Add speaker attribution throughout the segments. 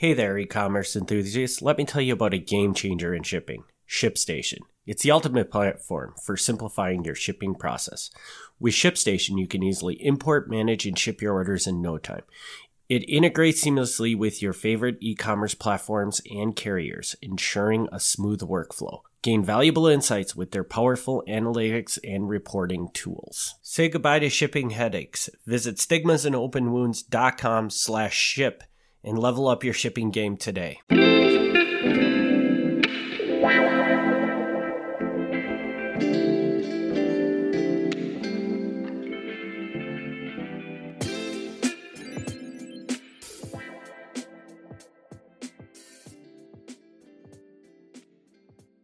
Speaker 1: Hey there, e commerce enthusiasts. Let me tell you about a game changer in shipping ShipStation. It's the ultimate platform for simplifying your shipping process. With ShipStation, you can easily import, manage, and ship your orders in no time. It integrates seamlessly with your favorite e commerce platforms and carriers, ensuring a smooth workflow. Gain valuable insights with their powerful analytics and reporting tools. Say goodbye to shipping headaches. Visit stigmasandopenwounds.com slash ship and level up your shipping game today.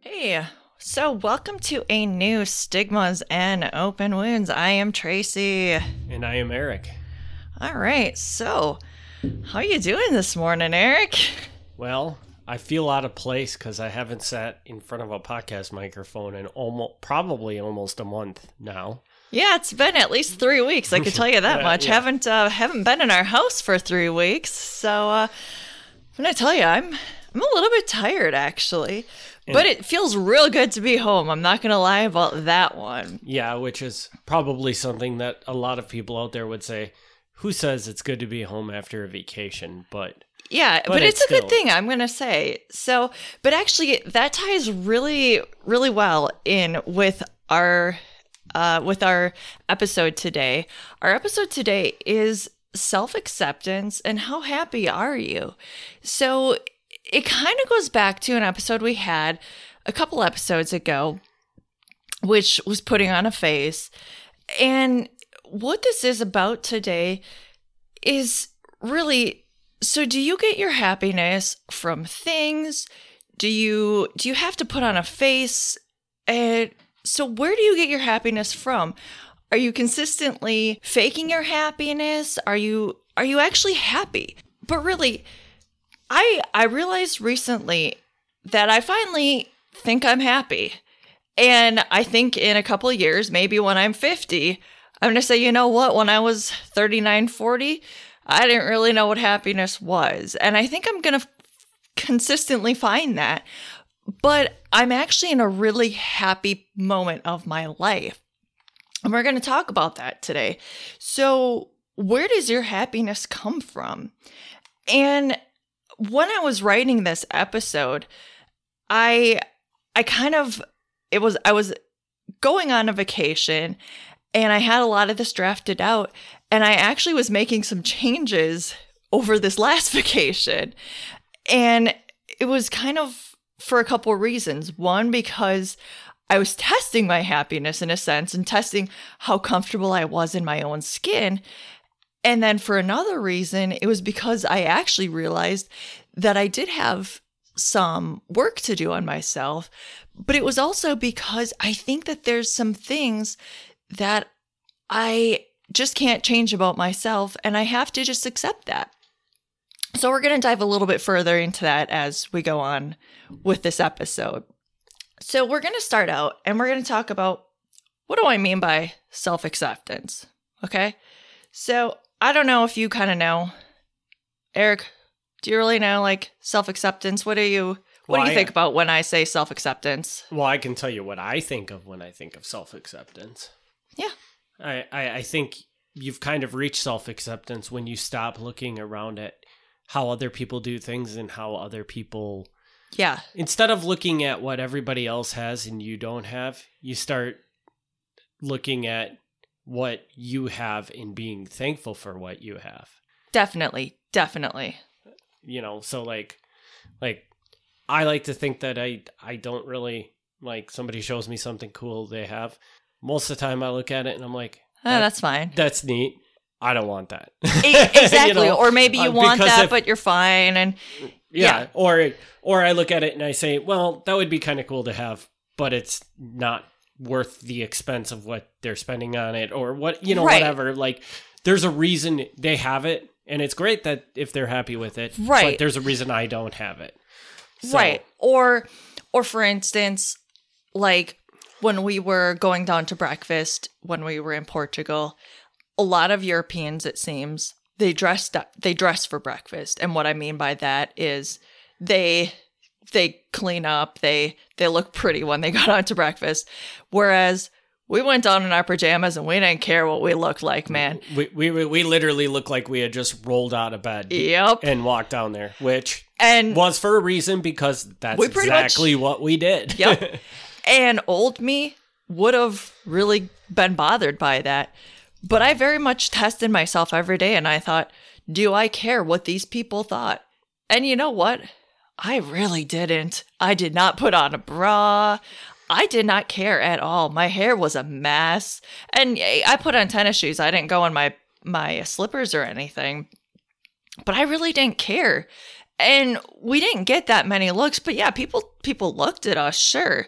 Speaker 2: Hey, so welcome to a new Stigmas and Open Wounds. I am Tracy.
Speaker 1: And I am Eric.
Speaker 2: All right, so how you doing this morning, Eric?
Speaker 1: Well, I feel out of place because I haven't sat in front of a podcast microphone in almost probably almost a month now.
Speaker 2: Yeah, it's been at least three weeks. I can tell you that
Speaker 1: Yeah,
Speaker 2: much.
Speaker 1: yeah.
Speaker 2: Haven't uh, haven't been in our house for three weeks, so uh, I'm gonna tell you, I'm I'm a little bit tired actually, but it feels real good to be home. I'm not gonna lie about that one.
Speaker 1: Yeah, which is probably something that a lot of people out there would say, "Who says it's good to be home after a vacation?" But
Speaker 2: Yeah,
Speaker 1: But
Speaker 2: but,
Speaker 1: it's
Speaker 2: it's, a good
Speaker 1: still-
Speaker 2: thing, I'm going to say. So, but actually that ties really really well in with our uh with our episode today. Our episode today is self-acceptance and how happy are you? So, it kind of goes back to an episode we had a couple episodes ago which was putting on a face. And what this is about today is really so do you get your happiness from things? Do you do you have to put on a face? And so where do you get your happiness from? Are you consistently faking your happiness? Are you are you actually happy? But really I I realized recently that I finally think I'm happy. And I think in a couple years, maybe when I'm 50, I'm going to say, you know what? When I was 39, 40, I didn't really know what happiness was. And I think I'm going to consistently find that. But I'm actually in a really happy moment of my life. And we're going to talk about that today. So, where does your happiness come from? And when I was writing this episode, I I kind of it was I was going on a vacation and I had a lot of this drafted out and I actually was making some changes over this last vacation. And it was kind of for a couple of reasons. One because I was testing my happiness in a sense and testing how comfortable I was in my own skin. And then for another reason, it was because I actually realized that I did have some work to do on myself, but it was also because I think that there's some things that I just can't change about myself, and I have to just accept that. So, we're going to dive a little bit further into that as we go on with this episode. So, we're going to start out and we're going to talk about what do I mean by self acceptance? Okay. So, I don't know if you kind of know. Eric, do you really know like self acceptance? What do you what
Speaker 1: Well,
Speaker 2: do you
Speaker 1: I-
Speaker 2: think about when I say self acceptance?
Speaker 1: well, I can tell you what I think of when I think of self acceptance.
Speaker 2: Yeah.
Speaker 1: I, I I think you've kind of reached self acceptance when you stop looking around at how other people do things and how other people
Speaker 2: Yeah.
Speaker 1: instead of looking at what everybody else has and you don't have, you start looking at what you have and being thankful for what you have.
Speaker 2: Definitely. Definitely.
Speaker 1: You know, so like like I like to think that I I don't really like somebody shows me something cool they have. Most of the time I look at it and I'm like, That-
Speaker 2: that's fine.
Speaker 1: that's neat. I don't want that.
Speaker 2: E-
Speaker 1: You
Speaker 2: exactly.
Speaker 1: know?
Speaker 2: or maybe you
Speaker 1: Uh,
Speaker 2: want that,
Speaker 1: if-
Speaker 2: but you're fine. And
Speaker 1: yeah.
Speaker 2: Yeah.
Speaker 1: Or or I look at it and I say, well, that would be kind of cool to have, but it's not worth the expense of what they're spending on it or what you know
Speaker 2: Right.
Speaker 1: whatever. Like there's a reason they have it, and it's great that if they're happy with it. But
Speaker 2: Right.
Speaker 1: there's a reason I don't have it. So-
Speaker 2: right. Or or for instance, like when we were going down to breakfast when we were in Portugal, a lot of Europeans, it seems, they dressed up, they dress for breakfast. And what I mean by that is they they clean up, they they look pretty when they got onto breakfast. Whereas we went down in our pajamas and we didn't care what we looked like, man.
Speaker 1: We we we literally looked like we had just rolled out of bed.
Speaker 2: Yep.
Speaker 1: And walked down there, which
Speaker 2: and
Speaker 1: was for a reason because that's exactly much, what we did.
Speaker 2: Yep. and old me would have really been bothered by that. But I very much tested myself every day and I thought, do I care what these people thought? And you know what? I really didn't. I did not put on a bra. I did not care at all. My hair was a mess. And I put on tennis shoes. I didn't go in my my slippers or anything. But I really didn't care. And we didn't get that many looks, but yeah, people people looked at us, sure.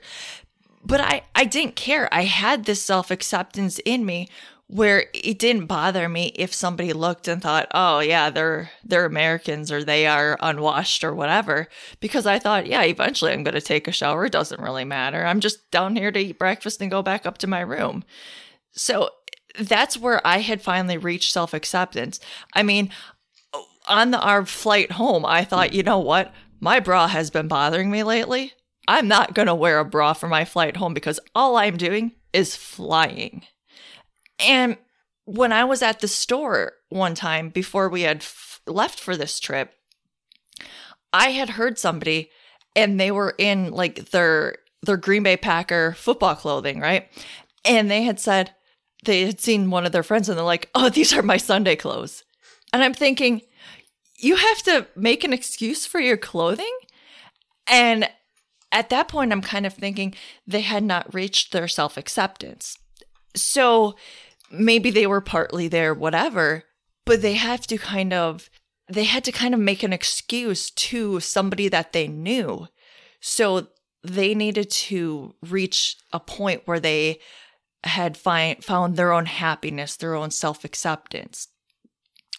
Speaker 2: But I I didn't care. I had this self-acceptance in me where it didn't bother me if somebody looked and thought, "Oh yeah, they're they're Americans or they are unwashed or whatever," because I thought, "Yeah, eventually I'm going to take a shower. It doesn't really matter. I'm just down here to eat breakfast and go back up to my room." So that's where I had finally reached self-acceptance. I mean, on the our flight home, I thought, "You know what? My bra has been bothering me lately. I'm not going to wear a bra for my flight home because all I'm doing is flying." And when I was at the store one time before we had f- left for this trip, I had heard somebody and they were in like their their Green Bay Packer football clothing, right? And they had said they had seen one of their friends and they're like, "Oh, these are my Sunday clothes." And I'm thinking, you have to make an excuse for your clothing? And at that point I'm kind of thinking they had not reached their self-acceptance. So maybe they were partly there, whatever, but they have to kind of, they had to kind of make an excuse to somebody that they knew. So they needed to reach a point where they had find, found their own happiness, their own self acceptance.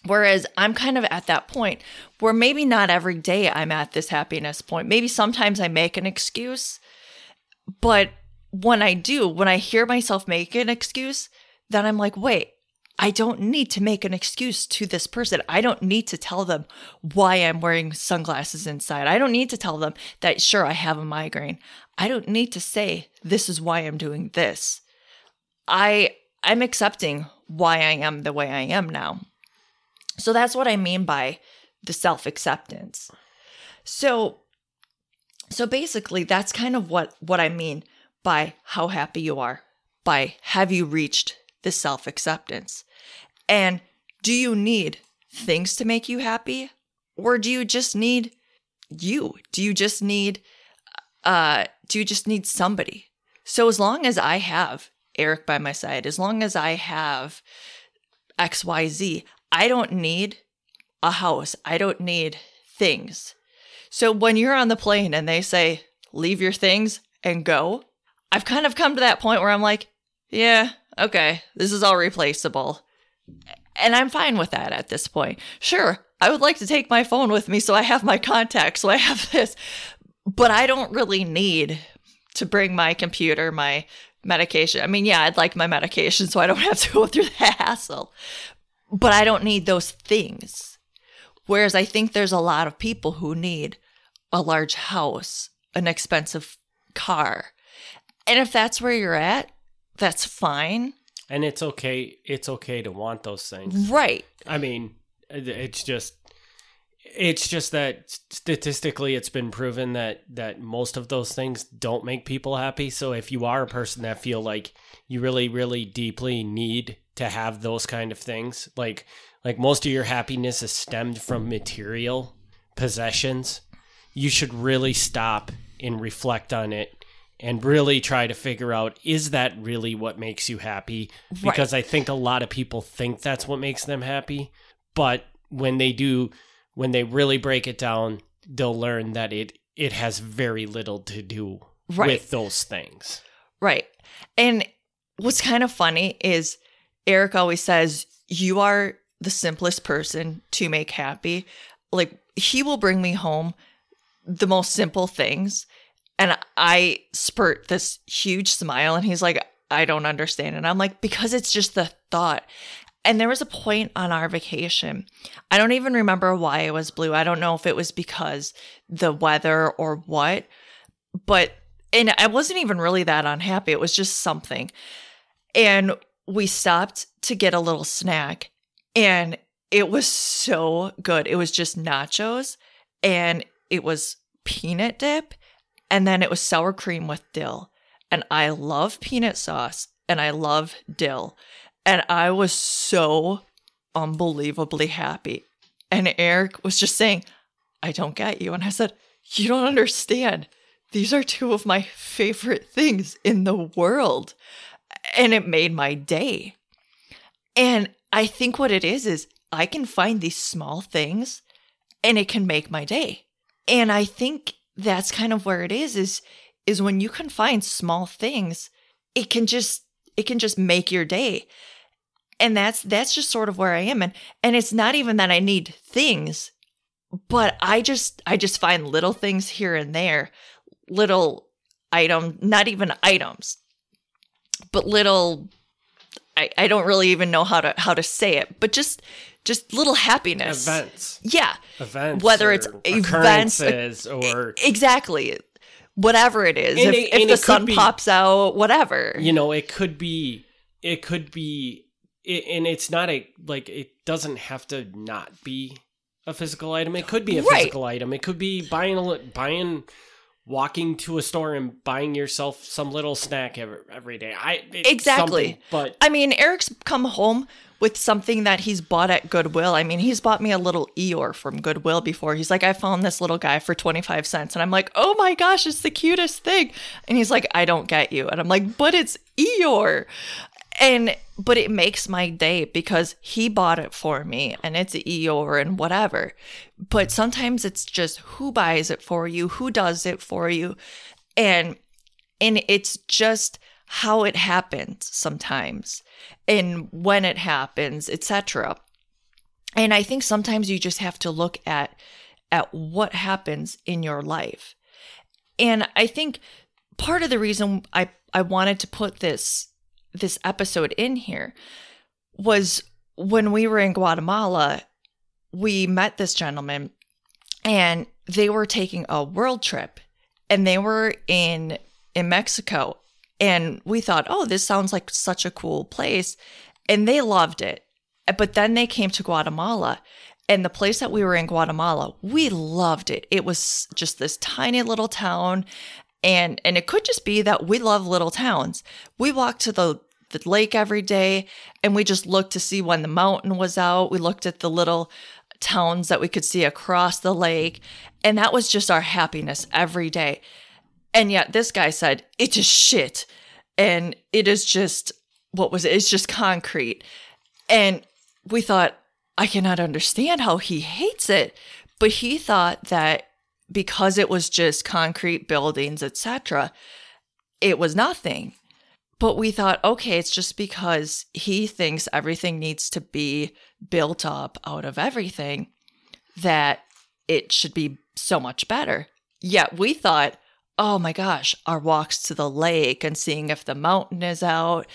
Speaker 2: Whereas I'm kind of at that point where maybe not every day I'm at this happiness point. Maybe sometimes I make an excuse, but when I do, when I hear myself make an excuse, then I'm like, wait, I don't need to make an excuse to this person. I don't need to tell them why I'm wearing sunglasses inside. I don't need to tell them that, sure, I have a migraine. I don't need to say, this is why I'm doing this. I, I'm accepting why I am the way I am now. So that's what I mean by the self acceptance. So, so basically, that's kind of what, what I mean by how happy you are, by have you reached the self acceptance. And do you need things to make you happy? Or do you just need you? Do you just need, uh, do you just need somebody? So as long as I have Eric by my side, as long as I have XYZ, I don't need a house. I don't need things. So when you're on the plane and they say, leave your things and go, I've kind of come to that point where I'm like, yeah, okay, this is all replaceable. And I'm fine with that at this point. Sure, I would like to take my phone with me so I have my contacts, so I have this, but I don't really need to bring my computer, my medication. I mean, yeah, I'd like my medication so I don't have to go through the hassle, but I don't need those things. Whereas I think there's a lot of people who need a large house, an expensive car. And if that's where you're at, that's fine.
Speaker 1: And it's okay. It's okay to want those things.
Speaker 2: Right.
Speaker 1: I mean, it's just it's just that statistically it's been proven that that most of those things don't make people happy so if you are a person that feel like you really really deeply need to have those kind of things like like most of your happiness is stemmed from material possessions you should really stop and reflect on it and really try to figure out is that really what makes you happy? Because right. I think a lot of people think that's what makes them happy, but when they do when they really break it down, they'll learn that it it has very little to do right. with those things.
Speaker 2: Right. And what's kind of funny is Eric always says you are the simplest person to make happy. Like he will bring me home the most simple things and I spurt this huge smile, and he's like, I don't understand. And I'm like, because it's just the thought. And there was a point on our vacation. I don't even remember why it was blue. I don't know if it was because the weather or what, but and I wasn't even really that unhappy. It was just something. And we stopped to get a little snack and it was so good. It was just nachos and it was peanut dip and then it was sour cream with dill. And I love peanut sauce and I love dill. And I was so unbelievably happy. And Eric was just saying, I don't get you. And I said, You don't understand. These are two of my favorite things in the world. And it made my day. And I think what it is is I can find these small things and it can make my day. And I think that's kind of where it is is is when you can find small things, it can just it can just make your day and that's that's just sort of where i am and and it's not even that i need things but i just i just find little things here and there little item not even items but little I, I don't really even know how to how to say it but just just little happiness.
Speaker 1: Events.
Speaker 2: Yeah.
Speaker 1: Events
Speaker 2: whether it's events
Speaker 1: or
Speaker 2: exactly. Whatever it is.
Speaker 1: And
Speaker 2: if,
Speaker 1: it-
Speaker 2: if the sun
Speaker 1: be-
Speaker 2: pops out whatever.
Speaker 1: You know it could be it could be it, and it's not a like it doesn't have to not be a physical item. It could be a
Speaker 2: Right.
Speaker 1: physical item. It could be buying a buying walking to a store and buying yourself some little snack every, every day i
Speaker 2: Exactly.
Speaker 1: but
Speaker 2: I mean, Eric's come home with something that he's bought at Goodwill. I mean, he's bought me a little Eeyore from Goodwill before. He's like, I found this little guy for 25 cents. And I'm like, oh my gosh, it's the cutest thing. And he's like, I don't get you. And I'm like, but it's Eeyore. And, but it makes my day because he bought it for me and it's Eeyore and whatever. But sometimes it's just who buys it for you, who does it for you. And, and it's just how it happens sometimes and when it happens etc and i think sometimes you just have to look at at what happens in your life and i think part of the reason i i wanted to put this this episode in here was when we were in guatemala we met this gentleman and they were taking a world trip and they were in in mexico and we thought, oh, this sounds like such a cool place. And they loved it. But then they came to Guatemala. And the place that we were in Guatemala, we loved it. It was just this tiny little town. And and it could just be that we love little towns. We walked to the the lake every day and we just looked to see when the mountain was out. We looked at the little towns that we could see across the lake. And that was just our happiness every day. And yet this guy said, it is shit. And it is just, what was it? It's just concrete. And we thought, I cannot understand how he hates it. But he thought that because it was just concrete buildings, etc., it was nothing. But we thought, okay, it's just because he thinks everything needs to be built up out of everything that it should be so much better. Yet we thought, oh my gosh, our walks to the lake and seeing if the mountain is out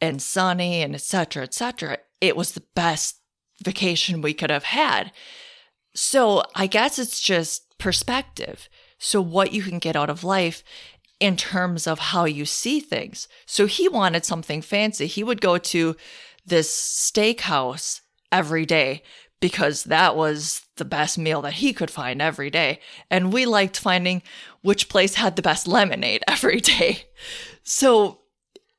Speaker 2: and sunny and etc. etc. It was the best vacation we could have had. So I guess it's just perspective. So what you can get out of life in terms of how you see things. So he wanted something fancy. He would go to this steakhouse every day because that was the best meal that he could find every day. And we liked finding which place had the best lemonade every day. So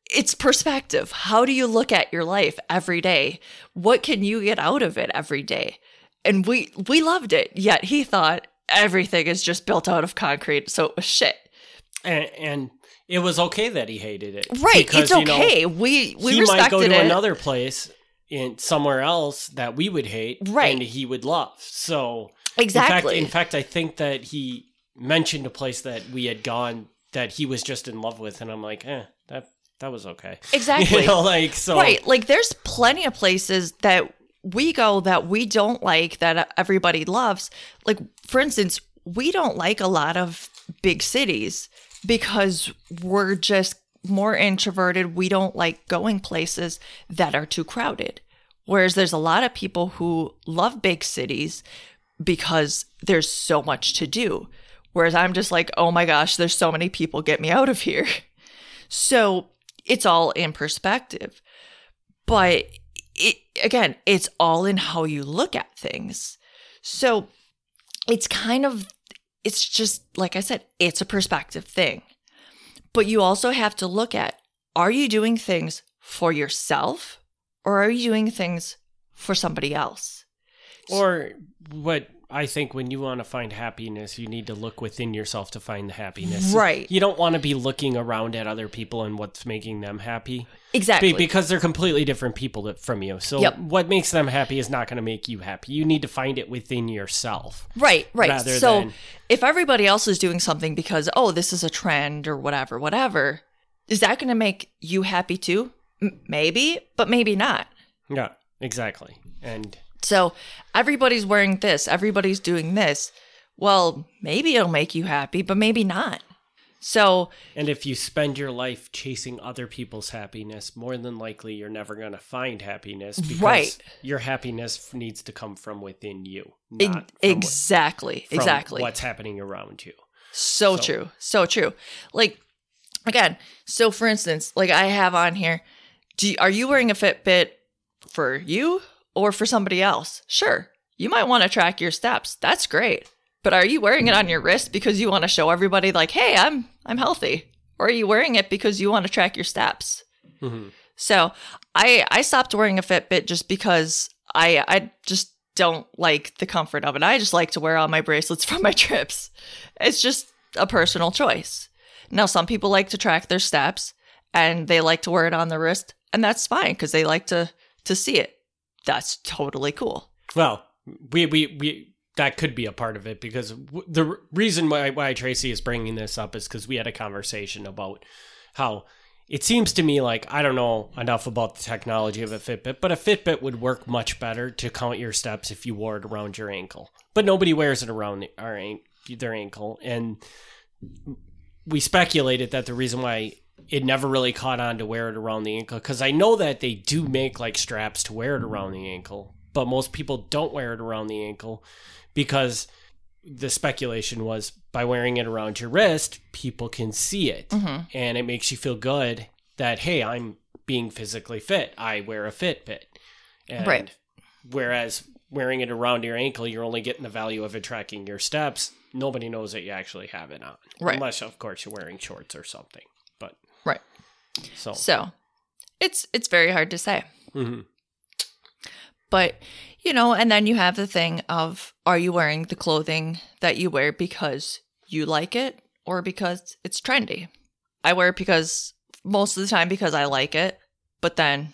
Speaker 2: it's perspective. How do you look at your life every day? What can you get out of it every day? And we we loved it. Yet he thought everything is just built out of concrete, so it was shit.
Speaker 1: and, and it was okay that he hated it
Speaker 2: Right,
Speaker 1: because,
Speaker 2: it's
Speaker 1: you know,
Speaker 2: okay. we we
Speaker 1: he
Speaker 2: respected
Speaker 1: might go to
Speaker 2: it.
Speaker 1: another place in somewhere else that we would hate
Speaker 2: Right.
Speaker 1: and he would love so
Speaker 2: exactly.
Speaker 1: in fact, in fact i think that he mentioned a place that we had gone that he was just in love with and i'm like eh that that was okay
Speaker 2: exactly.
Speaker 1: you know like so
Speaker 2: Right. Like there's plenty of places that we go that we don't like that everybody loves. Like for instance, we don't like a lot of big cities because we're just more introverted. We don't like going places that are too crowded. Whereas there's a lot of people who love big cities because there's so much to do. Whereas I'm just like, oh my gosh, there's so many people, get me out of here. So it's all in perspective. But again, it's all in how you look at things. So it's kind of, it's just, like I said, it's a perspective thing. But you also have to look at are you doing things for yourself or are you doing things for somebody else?
Speaker 1: Or what I think when you want to find happiness, you need to look within yourself to find the happiness.
Speaker 2: Right.
Speaker 1: You don't want to be looking around at other people and what's making them happy.
Speaker 2: Exactly.
Speaker 1: Be- because they're completely different people from you. So
Speaker 2: Yep.
Speaker 1: what makes them happy is not going to make you happy. You need to find it within yourself.
Speaker 2: Right, right.
Speaker 1: rather
Speaker 2: So
Speaker 1: than-
Speaker 2: if everybody else is doing something because, oh, this is a trend or whatever, whatever, is that going to make you happy too? M- maybe, but maybe not.
Speaker 1: Yeah, exactly. And
Speaker 2: So everybody's wearing this, everybody's doing this. Well, maybe it'll make you happy, but maybe not. So,
Speaker 1: and if you spend your life chasing other people's happiness, more than likely you're never going to find happiness because
Speaker 2: Right.
Speaker 1: your happiness needs to come from within you, not
Speaker 2: exactly,
Speaker 1: from
Speaker 2: exactly.
Speaker 1: what's happening around you.
Speaker 2: So,
Speaker 1: So-
Speaker 2: true. So true. Like again, so for instance, like I have on here, do you, are you wearing a Fitbit for you or for somebody else? Sure. You might want to track your steps. That's great. But are you wearing it on your wrist because you want to show everybody like, "Hey, I'm I'm healthy?" Or are you wearing it because you want to track your steps?
Speaker 1: Mhm.
Speaker 2: So, I I stopped wearing a Fitbit just because I I just don't like the comfort of it. I just like to wear all my bracelets for my trips. It's just a personal choice. Now, some people like to track their steps and they like to wear it on the wrist, and that's fine because they like to to see it. That's totally cool.
Speaker 1: Well, we we we that could be a part of it because the reason why why Tracy is bringing this up is because we had a conversation about how it seems to me like I don't know enough about the technology of a Fitbit, but a Fitbit would work much better to count your steps if you wore it around your ankle. But nobody wears it around their ankle, and we speculated that the reason why it never really caught on to wear it around the ankle because I know that they do make like straps to wear it around the ankle, but most people don't wear it around the ankle because the speculation was by wearing it around your wrist, people can see it
Speaker 2: Mhm.
Speaker 1: and it makes you feel good that hey, I'm being physically fit. I wear a Fitbit. And
Speaker 2: Right.
Speaker 1: Whereas wearing it around your ankle, you're only getting the value of it tracking your steps. Nobody knows that you actually have it on.
Speaker 2: Right.
Speaker 1: Unless of course you're wearing shorts or something.
Speaker 2: Right.
Speaker 1: so
Speaker 2: So, it's it's very hard to say.
Speaker 1: mhm.
Speaker 2: But, you know, and then you have the thing of are you wearing the clothing that you wear because you like it or because it's trendy? I wear it because most of the time because I like it, but then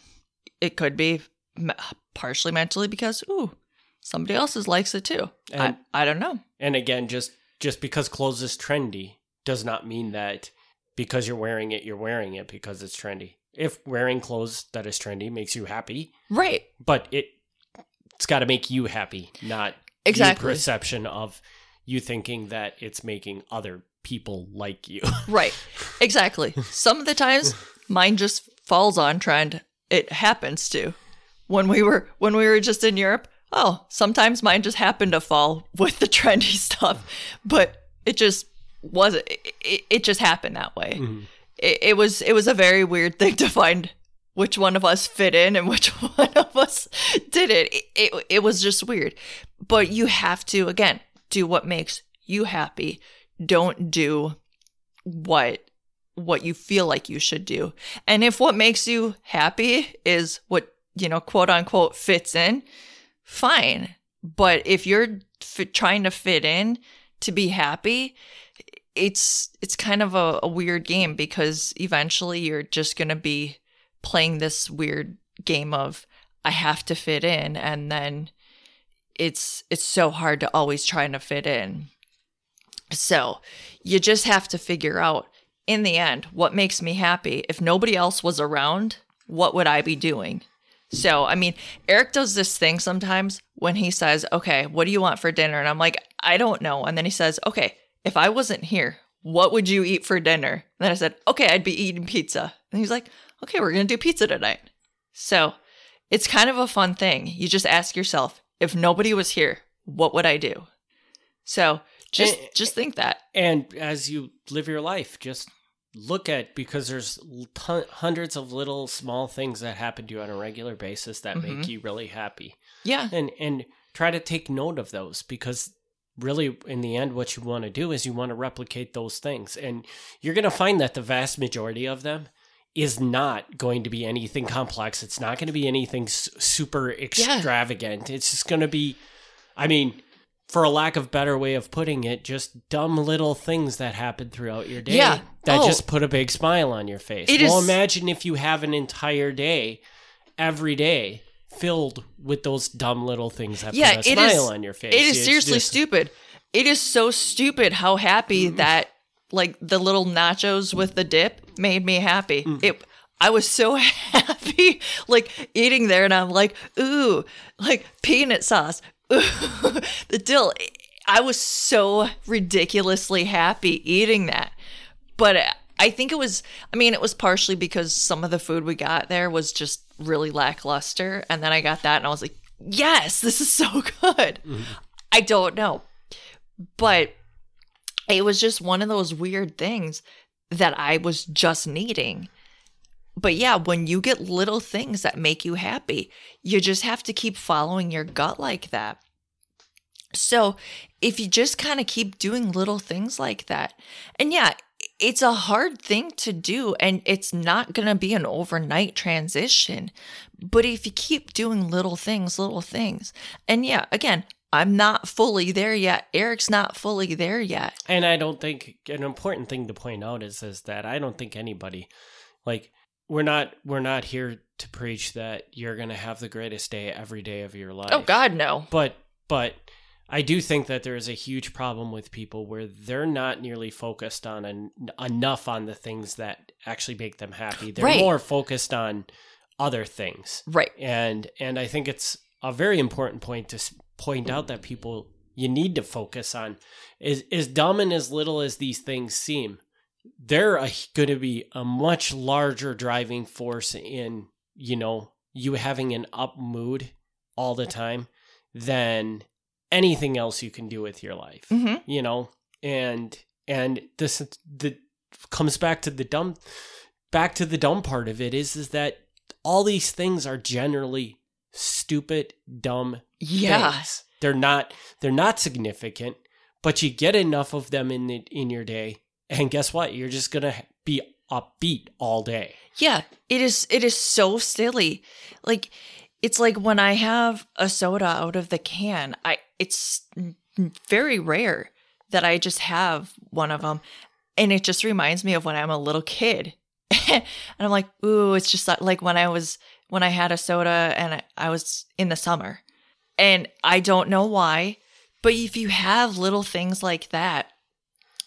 Speaker 2: it could be partially mentally because, ooh, somebody else's likes it too.
Speaker 1: And-
Speaker 2: I, I don't know.
Speaker 1: And again, just just because clothes is trendy does not mean that because you're wearing it, you're wearing it because it's trendy. If wearing clothes that is trendy makes you happy,
Speaker 2: Right.
Speaker 1: but it it's got to make you happy, not
Speaker 2: Exactly.
Speaker 1: your perception of you thinking that it's making other people like you.
Speaker 2: Right. Exactly. Some of the times mine just falls on trend. It happens to. When we were when we were just in Europe, oh, sometimes mine just happened to fall with the trendy stuff, but it just wasn't it, it, it just happened that way. Mm-hmm. It, it was it was a very weird thing to find which one of us fit in and which one of us did it. It, it, it was just weird. But you have to again do what makes you happy. Don't do what what you feel like you should do. And if what makes you happy is what, you know, quote unquote fits in, fine. But if you're f- trying to fit in to be happy, it's it's kind of a, a weird game because eventually you're just going to be playing this weird game of I have to fit in and then it's it's so hard to always trying to fit in. So, you just have to figure out in the end what makes me happy. If nobody else was around, what would I be doing? So, I mean, Eric does this thing sometimes when he says, Okay, what do you want for dinner? And I'm like, I don't know. And then he says, Okay, if I wasn't here, what would you eat for dinner? And then I said, Okay, I'd be eating pizza. And he's like, Okay, we're going to do pizza tonight. So, It's kind of a fun thing. You just ask yourself, if nobody was here, what would I do? So just
Speaker 1: And-
Speaker 2: just think that.
Speaker 1: And as you live your life, just look at because there's ton, hundreds of little small things that happen to you on a regular basis that
Speaker 2: Mhm.
Speaker 1: make you really happy.
Speaker 2: Yeah.
Speaker 1: And and try to take note of those because really in the end what you want to do is you want to replicate those things and you're going to find that the vast majority of them is not going to be anything complex. It's not going to be anything super extravagant. It's just going to be I mean, for a lack of better way of putting it, just dumb little things that happen throughout your day
Speaker 2: Yeah.
Speaker 1: that
Speaker 2: Oh.
Speaker 1: just put a big smile on your face.
Speaker 2: It
Speaker 1: well,
Speaker 2: is-
Speaker 1: imagine if you have an entire day, every day, filled with those dumb little things that
Speaker 2: Yeah,
Speaker 1: put a
Speaker 2: it is-
Speaker 1: smile on your face.
Speaker 2: It is
Speaker 1: It's
Speaker 2: seriously
Speaker 1: just-
Speaker 2: stupid. It is so stupid how happy mm-hmm. that like the little nachos with the dip made me happy. Mm-hmm. It I was so happy like eating there and I'm like, ooh, like peanut sauce. Ooh, the dill. I was so ridiculously happy eating that. But I think it was I mean it was partially because some of the food we got there was just really lackluster and then I got that and I was like, "Yes, this is so good." I don't know. But it was just one of those weird things that I was just needing. But yeah, when you get little things that make you happy, you just have to keep following your gut like that. So if you just kind of keep doing little things like that, and yeah, it's a hard thing to do, and it's not going to be an overnight transition. But if you keep doing little things, little things, and yeah, again, I'm not fully there yet. Eric's not fully there yet.
Speaker 1: And I don't think an important thing to point out is is that I don't think anybody like we're not we're not here to preach that you're going to have the greatest day every day of your oh, life.
Speaker 2: Oh, God, no.
Speaker 1: But but I do think that there is a huge problem with people where they're not nearly focused on en- enough on the things that actually make them happy. They're
Speaker 2: Right.
Speaker 1: more focused on other things.
Speaker 2: Right.
Speaker 1: And and I think it's a very important point to point out that people you need to focus on is as dumb and as little as these things seem. They're going to be a much larger driving force in you know you having an up mood all the time than anything else you can do with your life
Speaker 2: hmm
Speaker 1: you know and and this the comes back to the dumb back to the dumb part of it is is that all these things are generally stupid dumb
Speaker 2: Yeah.
Speaker 1: things. they're not they're not significant but you get enough of them in the, in your day and guess what you're just gonna be upbeat all day
Speaker 2: Yeah, it is it is so silly. Like it's like when I have a soda out of the can, I it's very rare that I just have one of them and it just reminds me of when I'm a little kid. and I'm like, "Ooh, it's just like- when I was when I had a soda and I, I was in the summer." And I don't know why, but if you have little things like that,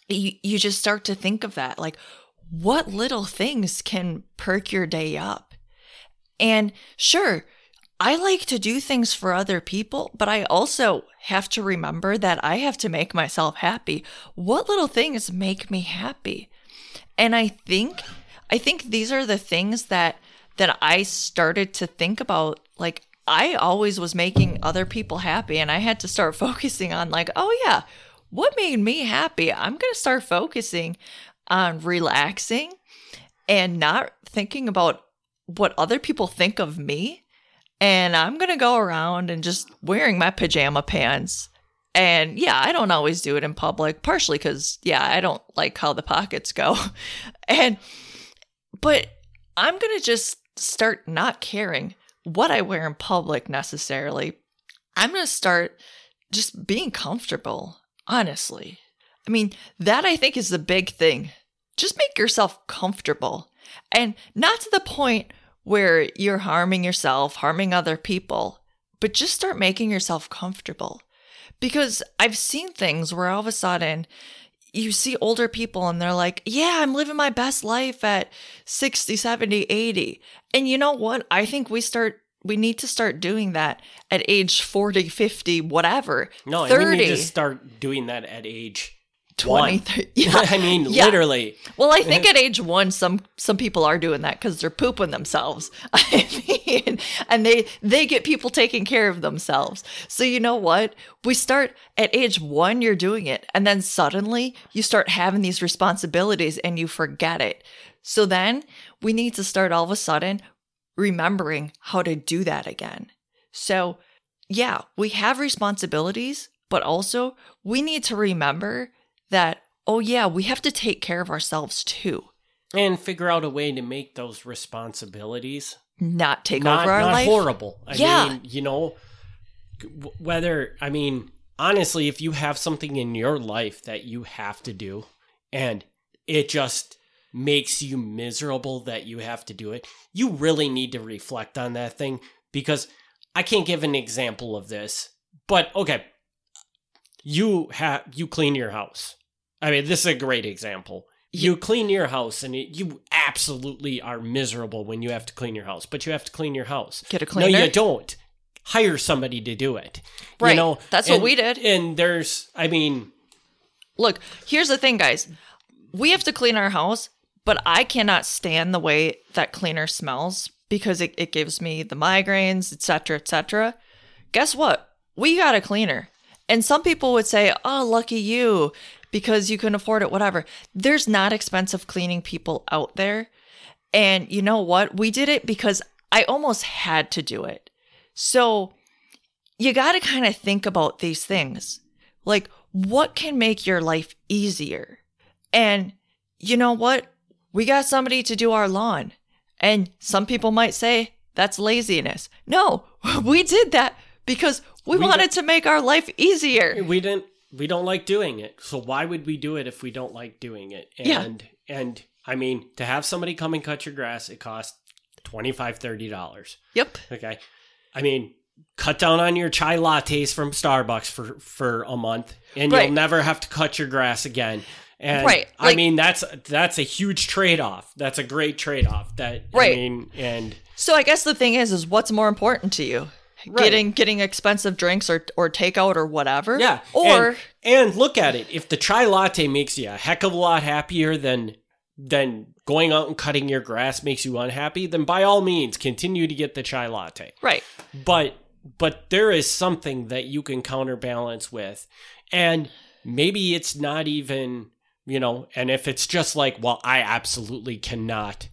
Speaker 2: you you just start to think of that like what little things can perk your day up? And sure, I like to do things for other people, but I also have to remember that I have to make myself happy. What little things make me happy? And I think I think these are the things that that I started to think about like I always was making other people happy and I had to start focusing on like, oh yeah, what made me happy? I'm going to start focusing on relaxing and not thinking about what other people think of me. And I'm going to go around and just wearing my pajama pants. And yeah, I don't always do it in public, partially because, yeah, I don't like how the pockets go. and, but I'm going to just start not caring what I wear in public necessarily. I'm going to start just being comfortable, honestly. I mean, that I think is the big thing. Just make yourself comfortable and not to the point where you're harming yourself, harming other people, but just start making yourself comfortable. Because I've seen things where all of a sudden you see older people and they're like, yeah, I'm living my best life at 60, 70, 80. And you know what? I think we start, we need to start doing that at age 40, 50, whatever.
Speaker 1: no
Speaker 2: 30.
Speaker 1: we need to start doing that at age
Speaker 2: 20
Speaker 1: one.
Speaker 2: 30 yeah.
Speaker 1: I mean,
Speaker 2: Yeah.
Speaker 1: literally.
Speaker 2: Well, I think at age one, some some people are doing that because they're pooping themselves. I mean, and they they get people taking care of themselves. So you know what? We start at age one, you're doing it, and then suddenly you start having these responsibilities and you forget it. So then we need to start all of a sudden remembering how to do that again. So yeah, we have responsibilities, but also we need to remember that, oh, yeah, we have to take care of ourselves too,
Speaker 1: And figure out a way to make those responsibilities
Speaker 2: not take
Speaker 1: not,
Speaker 2: over our
Speaker 1: not
Speaker 2: life.
Speaker 1: horrible. I
Speaker 2: Yeah.
Speaker 1: mean, you know, whether, I mean, honestly, if you have something in your life that you have to do and it just makes you miserable that you have to do it, you really need to reflect on that thing because I can't give an example of this, but okay, you have you clean your house. I mean, this is a great example. You clean your house, and you absolutely are miserable when you have to clean your house. But you have to clean your house.
Speaker 2: Get a cleaner.
Speaker 1: No, you don't. Hire somebody to do it.
Speaker 2: Right.
Speaker 1: You know,
Speaker 2: That's what we did.
Speaker 1: And there's, I mean,
Speaker 2: Look, here's the thing, guys. We have to clean our house, but I cannot stand the way that cleaner smells because it, it gives me the migraines, etc., etc. Guess what? We got a cleaner. And some people would say, oh, lucky you, because you can afford it, whatever. There's not expensive cleaning people out there. And you know what? We did it because I almost had to do it. So you got to kind of think about these things. Like, what can make your life easier? And you know what? We got somebody to do our lawn. And some people might say that's laziness. No, we did that because we,
Speaker 1: We
Speaker 2: wanted to make our life easier.
Speaker 1: we didn't, we don't like doing it. So why would we do it if we don't like doing it?
Speaker 2: Yeah.
Speaker 1: And, and I mean, to have somebody come and cut your grass, it costs $25, $30.
Speaker 2: Yep.
Speaker 1: Okay. I mean, cut down on your chai lattes from Starbucks for for a month and
Speaker 2: Right.
Speaker 1: you'll never have to cut your grass again. And
Speaker 2: Right,
Speaker 1: I mean that's that's a huge trade-off. That's a great trade-off that
Speaker 2: Right.
Speaker 1: I mean and
Speaker 2: So I guess the thing is, is what's more important to you?
Speaker 1: Right.
Speaker 2: Getting getting expensive drinks or or takeout or whatever.
Speaker 1: yeah.
Speaker 2: Or
Speaker 1: and, and look at it. If the chai latte makes you a heck of a lot happier than than going out and cutting your grass makes you unhappy, then by all means continue to get the chai latte.
Speaker 2: right.
Speaker 1: but but there is something that you can counterbalance with and maybe it's not even you know and if it's just like well i absolutely cannot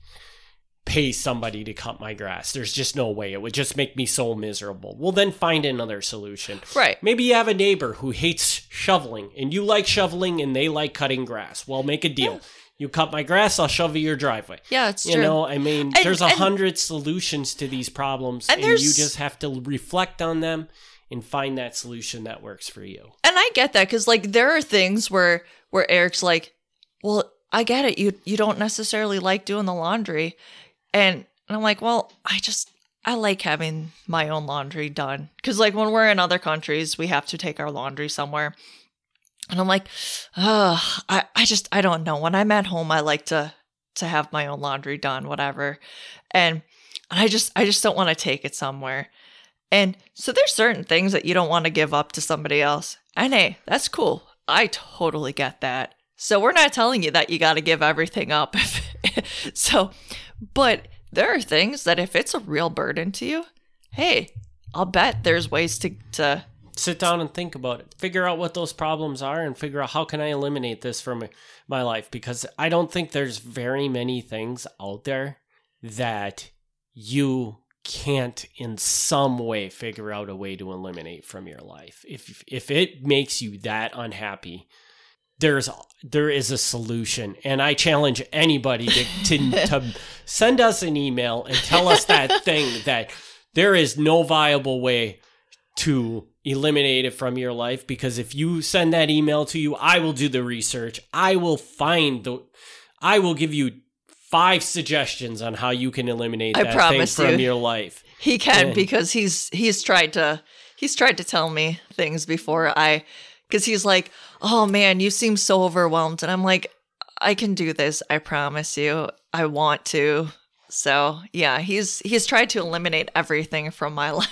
Speaker 1: pay somebody to cut my grass there's just no way it would just make me so miserable well then find another solution
Speaker 2: Right.
Speaker 1: maybe you have a neighbor who hates shoveling and you like shoveling and they like cutting grass well make a deal you cut my grass i'll shovel your driveway
Speaker 2: Yeah, it's
Speaker 1: you
Speaker 2: true.
Speaker 1: know, I mean,
Speaker 2: And-
Speaker 1: there's a hundred solutions to these problems,
Speaker 2: And
Speaker 1: and, you just have to reflect on them and find that solution that works for you.
Speaker 2: and I get that because like there are things where where Eric's like, well, I get it. You you don't necessarily like doing the laundry, and, I'm like, well, I just I like having my own laundry done because like when we're in other countries, we have to take our laundry somewhere, and I'm like, I I just I don't know. When I'm at home, I like to to have my own laundry done, whatever, and I just I just don't want to take it somewhere. And so there's certain things that you don't want to give up to somebody else. And hey, that's cool. I totally get that. So we're not telling you that you got to give everything up. so, but there are things that if it's a real burden to you, hey, I'll bet there's ways to to
Speaker 1: Sit down and think about it. Figure out what those problems are and figure out how can I eliminate this from my life because I don't think there's very many things out there that you can't in some way figure out a way to eliminate from your life. If if it makes you that unhappy, there's there is a solution and I challenge anybody to to, to send us an email and tell us that thing that there is no viable way to eliminate it from your life because if you send that email to you, I will do the research. I will find the I will give you five suggestions on how you can eliminate
Speaker 2: I
Speaker 1: that
Speaker 2: promise
Speaker 1: thing from
Speaker 2: you.
Speaker 1: your life.
Speaker 2: he can
Speaker 1: Yeah.
Speaker 2: because he's he's tried to he's tried to tell me things before I cuz he's like, "Oh man, you seem so overwhelmed." And I'm like, "I can do this. I promise you. I want to." So, yeah, he's he's tried to eliminate everything from my life.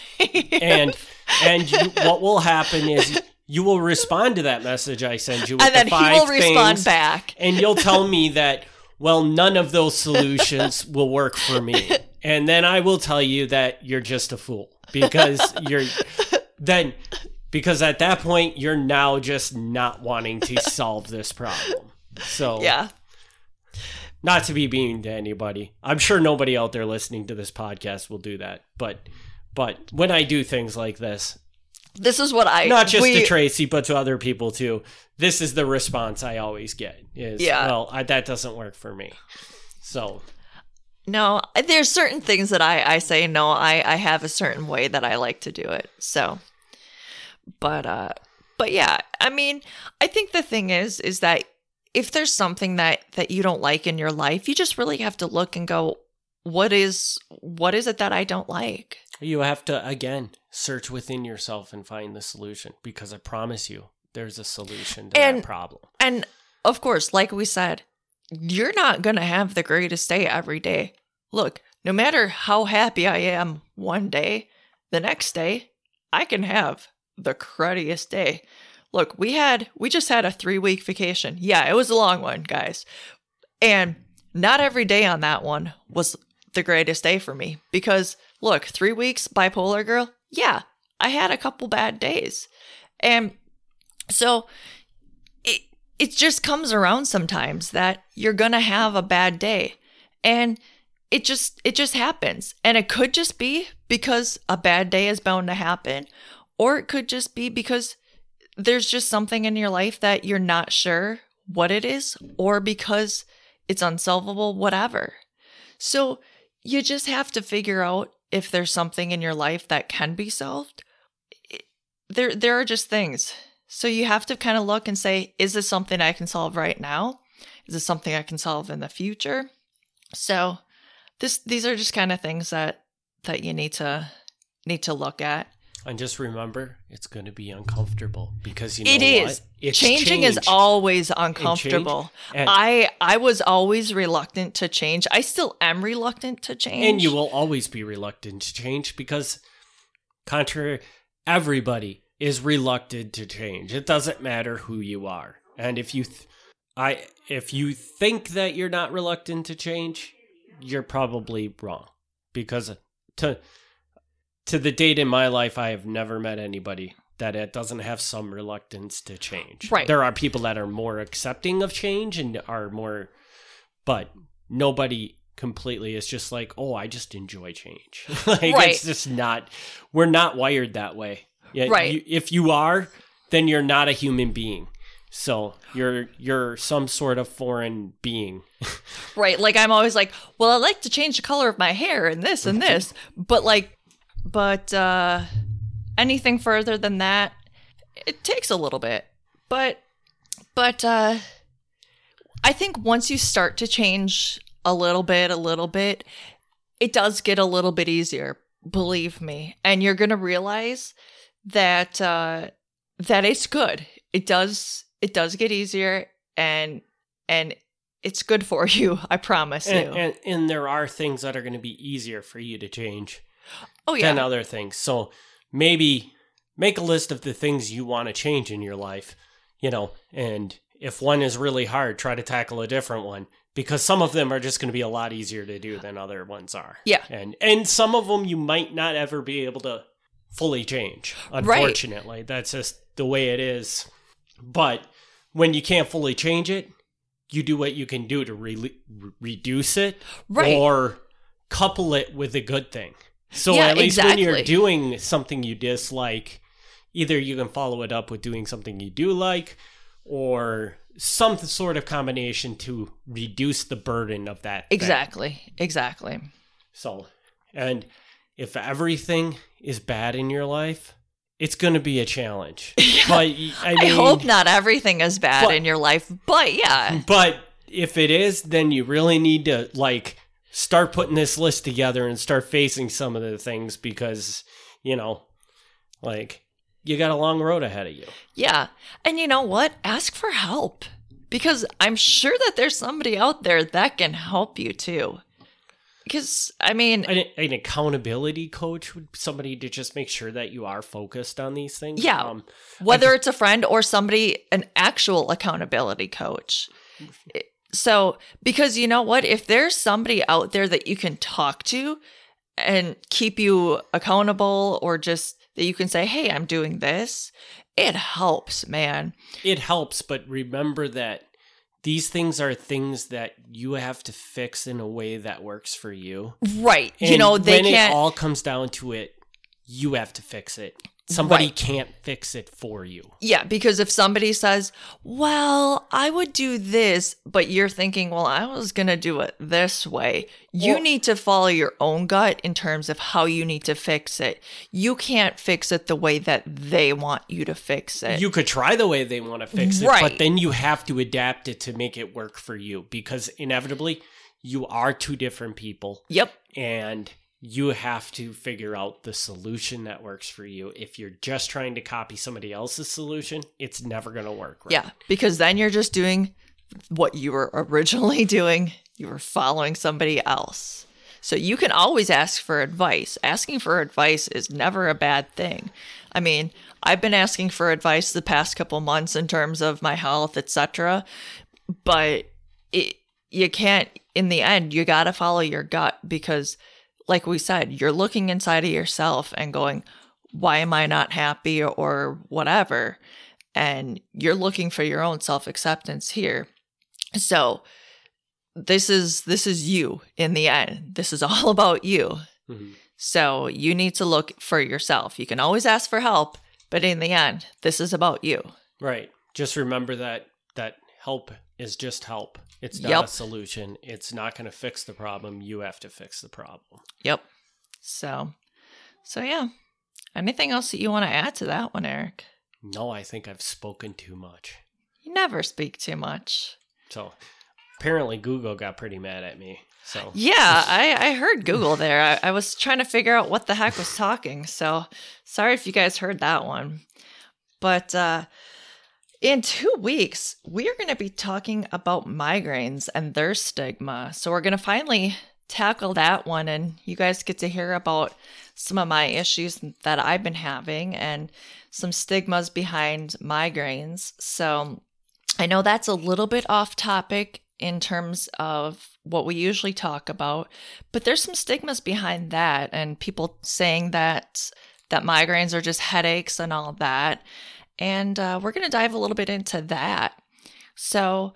Speaker 1: And and you, what will happen is you will respond to that message I send you with
Speaker 2: and then
Speaker 1: the
Speaker 2: he will respond
Speaker 1: things,
Speaker 2: back.
Speaker 1: and you'll tell me that well none of those solutions will work for me and then i will tell you that you're just a fool because you're then because at that point you're now just not wanting to solve this problem so
Speaker 2: Yeah.
Speaker 1: not to be mean to anybody i'm sure nobody out there listening to this podcast will do that but but when i do things like this
Speaker 2: This is what I
Speaker 1: not just
Speaker 2: we,
Speaker 1: to Tracy, but to other people too. This is the response I always get: is
Speaker 2: Yeah.
Speaker 1: well, I, that doesn't work for me. So
Speaker 2: No, there's certain things that I I say no, I I have a certain way that I like to do it. So but uh but yeah, I mean, I think the thing is is that if there's something that that you don't like in your life, you just really have to look and go what is what is it that I don't like?
Speaker 1: you have to again search within yourself and find the solution because I promise you, there's a solution to
Speaker 2: And-
Speaker 1: that problem.
Speaker 2: And of course, like we said, you're not going to have the greatest day every day. Look, no matter how happy I am one day, the next day, I can have the cruddiest day. Look, we had, we just had a three week vacation. Yeah, it was a long one, guys. And not every day on that one was the greatest day for me because, look, three weeks, bipolar girl, yeah, I had a couple bad days. And so it it just comes around sometimes that you're going to have a bad day. And it just it just happens. And it could just be because a bad day is bound to happen or it could just be because there's just something in your life that you're not sure what it is or because it's unsolvable whatever. So you just have to figure out if there's something in your life that can be solved. There there are just things. So you have to kind of look and say, is this something I can solve right now? Is this something I can solve in the future? So this these are just kind of things that that you need to need to look at.
Speaker 1: And just remember, it's going to be uncomfortable because you know
Speaker 2: It
Speaker 1: what?
Speaker 2: is.
Speaker 1: It's
Speaker 2: Changing is always uncomfortable.
Speaker 1: And-
Speaker 2: I I was always reluctant to change. I still am reluctant to change.
Speaker 1: And you will always be reluctant to change because, contrary, everybody is reluctant to change. It doesn't matter who you are. And if you, th- I, if you think that you're not reluctant to change, you're probably wrong. Because to, to the date in my life, I have never met anybody that it doesn't have some reluctance to change.
Speaker 2: Right.
Speaker 1: There are people that are more accepting of change and are more, but nobody completely is just like, oh, I just enjoy change. like
Speaker 2: Right.
Speaker 1: it's just not. We're not wired that way. Yeah,
Speaker 2: Right.
Speaker 1: you- if you are, then you're not a human being. So you're you're some sort of foreign being.
Speaker 2: Right. Like I'm always like, well, I like to change the color of my hair and this and mm-hmm. this, but like, but uh, anything further than that, it takes a little bit. But, but uh, I think once you start to change a little bit, a little bit, it does get a little bit easier. Believe me, and you're gonna realize that uh, that it's good. It does. It does get easier, and and it's good for you. I promise you.
Speaker 1: And, and and there are things that are going to be easier for you to change
Speaker 2: oh yeah,
Speaker 1: than other things. So maybe make a list of the things you want to change in your life, you know, and if one is really hard, try to tackle a different one because some of them are just going to be a lot easier to do than other ones are.
Speaker 2: Yeah.
Speaker 1: And and some of them you might not ever be able to fully change. Unfortunately, that's just the way it is. But when you can't fully change it, you do what you can do to re- reduce it
Speaker 2: Right.
Speaker 1: or couple it with a good thing. So
Speaker 2: Yeah,
Speaker 1: at least when you're doing something you dislike, either you can follow it up with doing something you do like or some sort of combination to reduce the burden of that. thing.
Speaker 2: exactly, exactly.
Speaker 1: So, and if everything is bad in your life, it's going to be a challenge. But I,
Speaker 2: I hope not everything is bad
Speaker 1: but-
Speaker 2: in your life, but yeah,
Speaker 1: But if it is, then you really need to like start putting this list together and start facing some of the things because, you know, like you got a long road ahead of you.
Speaker 2: yeah. And you know what? Ask for help because I'm sure that there's somebody out there that can help you too. because I mean,
Speaker 1: An, an accountability coach would somebody to just make sure that you are focused on these things.
Speaker 2: Yeah.
Speaker 1: Um,
Speaker 2: whether it's a friend or somebody, an actual accountability coach. So, because you know what? If there's somebody out there that you can talk to and keep you accountable, or just that you can say, hey, I'm doing this, it helps, man.
Speaker 1: it helps, but remember that these things are things that you have to fix in a way that works for you.
Speaker 2: Right. you know, they
Speaker 1: when
Speaker 2: can't.
Speaker 1: it all comes down to it, you have to fix it. Somebody
Speaker 2: Right.
Speaker 1: can't fix it for you.
Speaker 2: Yeah, because if somebody says, Well, I would do this, but you're thinking, Well, I was going to do it this way, you need to follow your own gut in terms of how you need to fix it. You can't fix it the way that they want you to fix it.
Speaker 1: You could try the way they want to fix it,
Speaker 2: Right.
Speaker 1: but then you have to adapt it to make it work for you because inevitably you are two different people
Speaker 2: yep.
Speaker 1: and you have to figure out the solution that works for you. If you're just trying to copy somebody else's solution, it's never going to work. Right?
Speaker 2: Yeah, because then you're just doing what you were originally doing. You were following somebody else. So you can always ask for advice. Asking for advice is never a bad thing. I mean, I've been asking for advice the past couple months in terms of my health, etc. But it you can't in the end, you got to follow your gut because like we said, you're looking inside of yourself and going, why am I not happy or whatever? And you're looking for your own self acceptance here. So this is this is you in the end. This is all about you.
Speaker 1: Mhm.
Speaker 2: So you need to look for yourself. You can always ask for help, but in the end, this is about you.
Speaker 1: Right. Just remember that that help is just help. It's not
Speaker 2: Yep.
Speaker 1: a solution. It's not going to fix the problem. You have to fix the problem.
Speaker 2: Yep. So so yeah. Anything else that you want to add to that one, Eric?
Speaker 1: No, I think I've spoken too much.
Speaker 2: You never speak too much.
Speaker 1: So apparently Google got pretty mad at me. So
Speaker 2: Yeah, I, I heard Google there. I, I was trying to figure out what the heck was talking. So sorry if you guys heard that one. But uh, in two weeks, we are going to be talking about migraines and their stigma. So we're going to finally tackle that one, and you guys get to hear about some of my issues that I've been having and some stigmas behind migraines. So I know that's a little bit off topic in terms of what we usually talk about, but there's some stigmas behind that and people saying that that migraines are just headaches and all that. And uh, we're going to dive a little bit into that. So,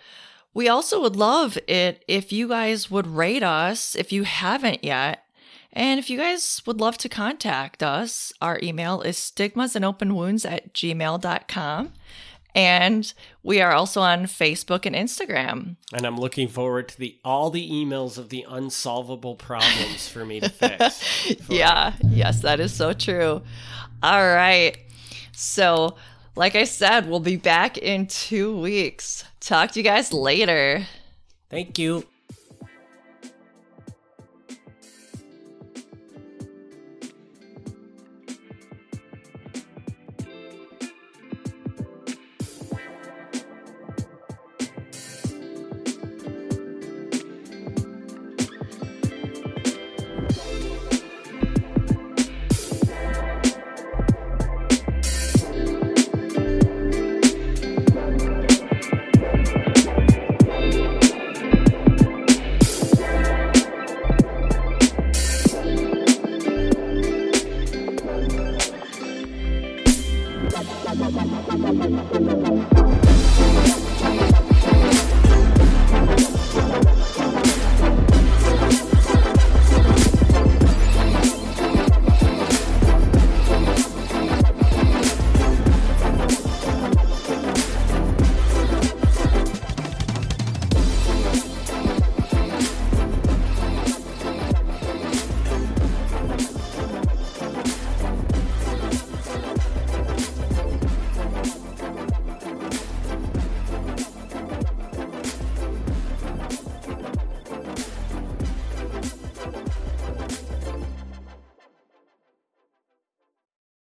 Speaker 2: we also would love it if you guys would rate us if you haven't yet. And if you guys would love to contact us, our email is stigmasandopenwounds at gmail.com. And we are also on Facebook and Instagram.
Speaker 1: and I'm looking forward to the all the emails of the unsolvable problems for me to fix.
Speaker 2: Yeah, yes, that is so true. All right. So, like I said, we'll be back in two weeks. Talk to you guys later.
Speaker 1: Thank you.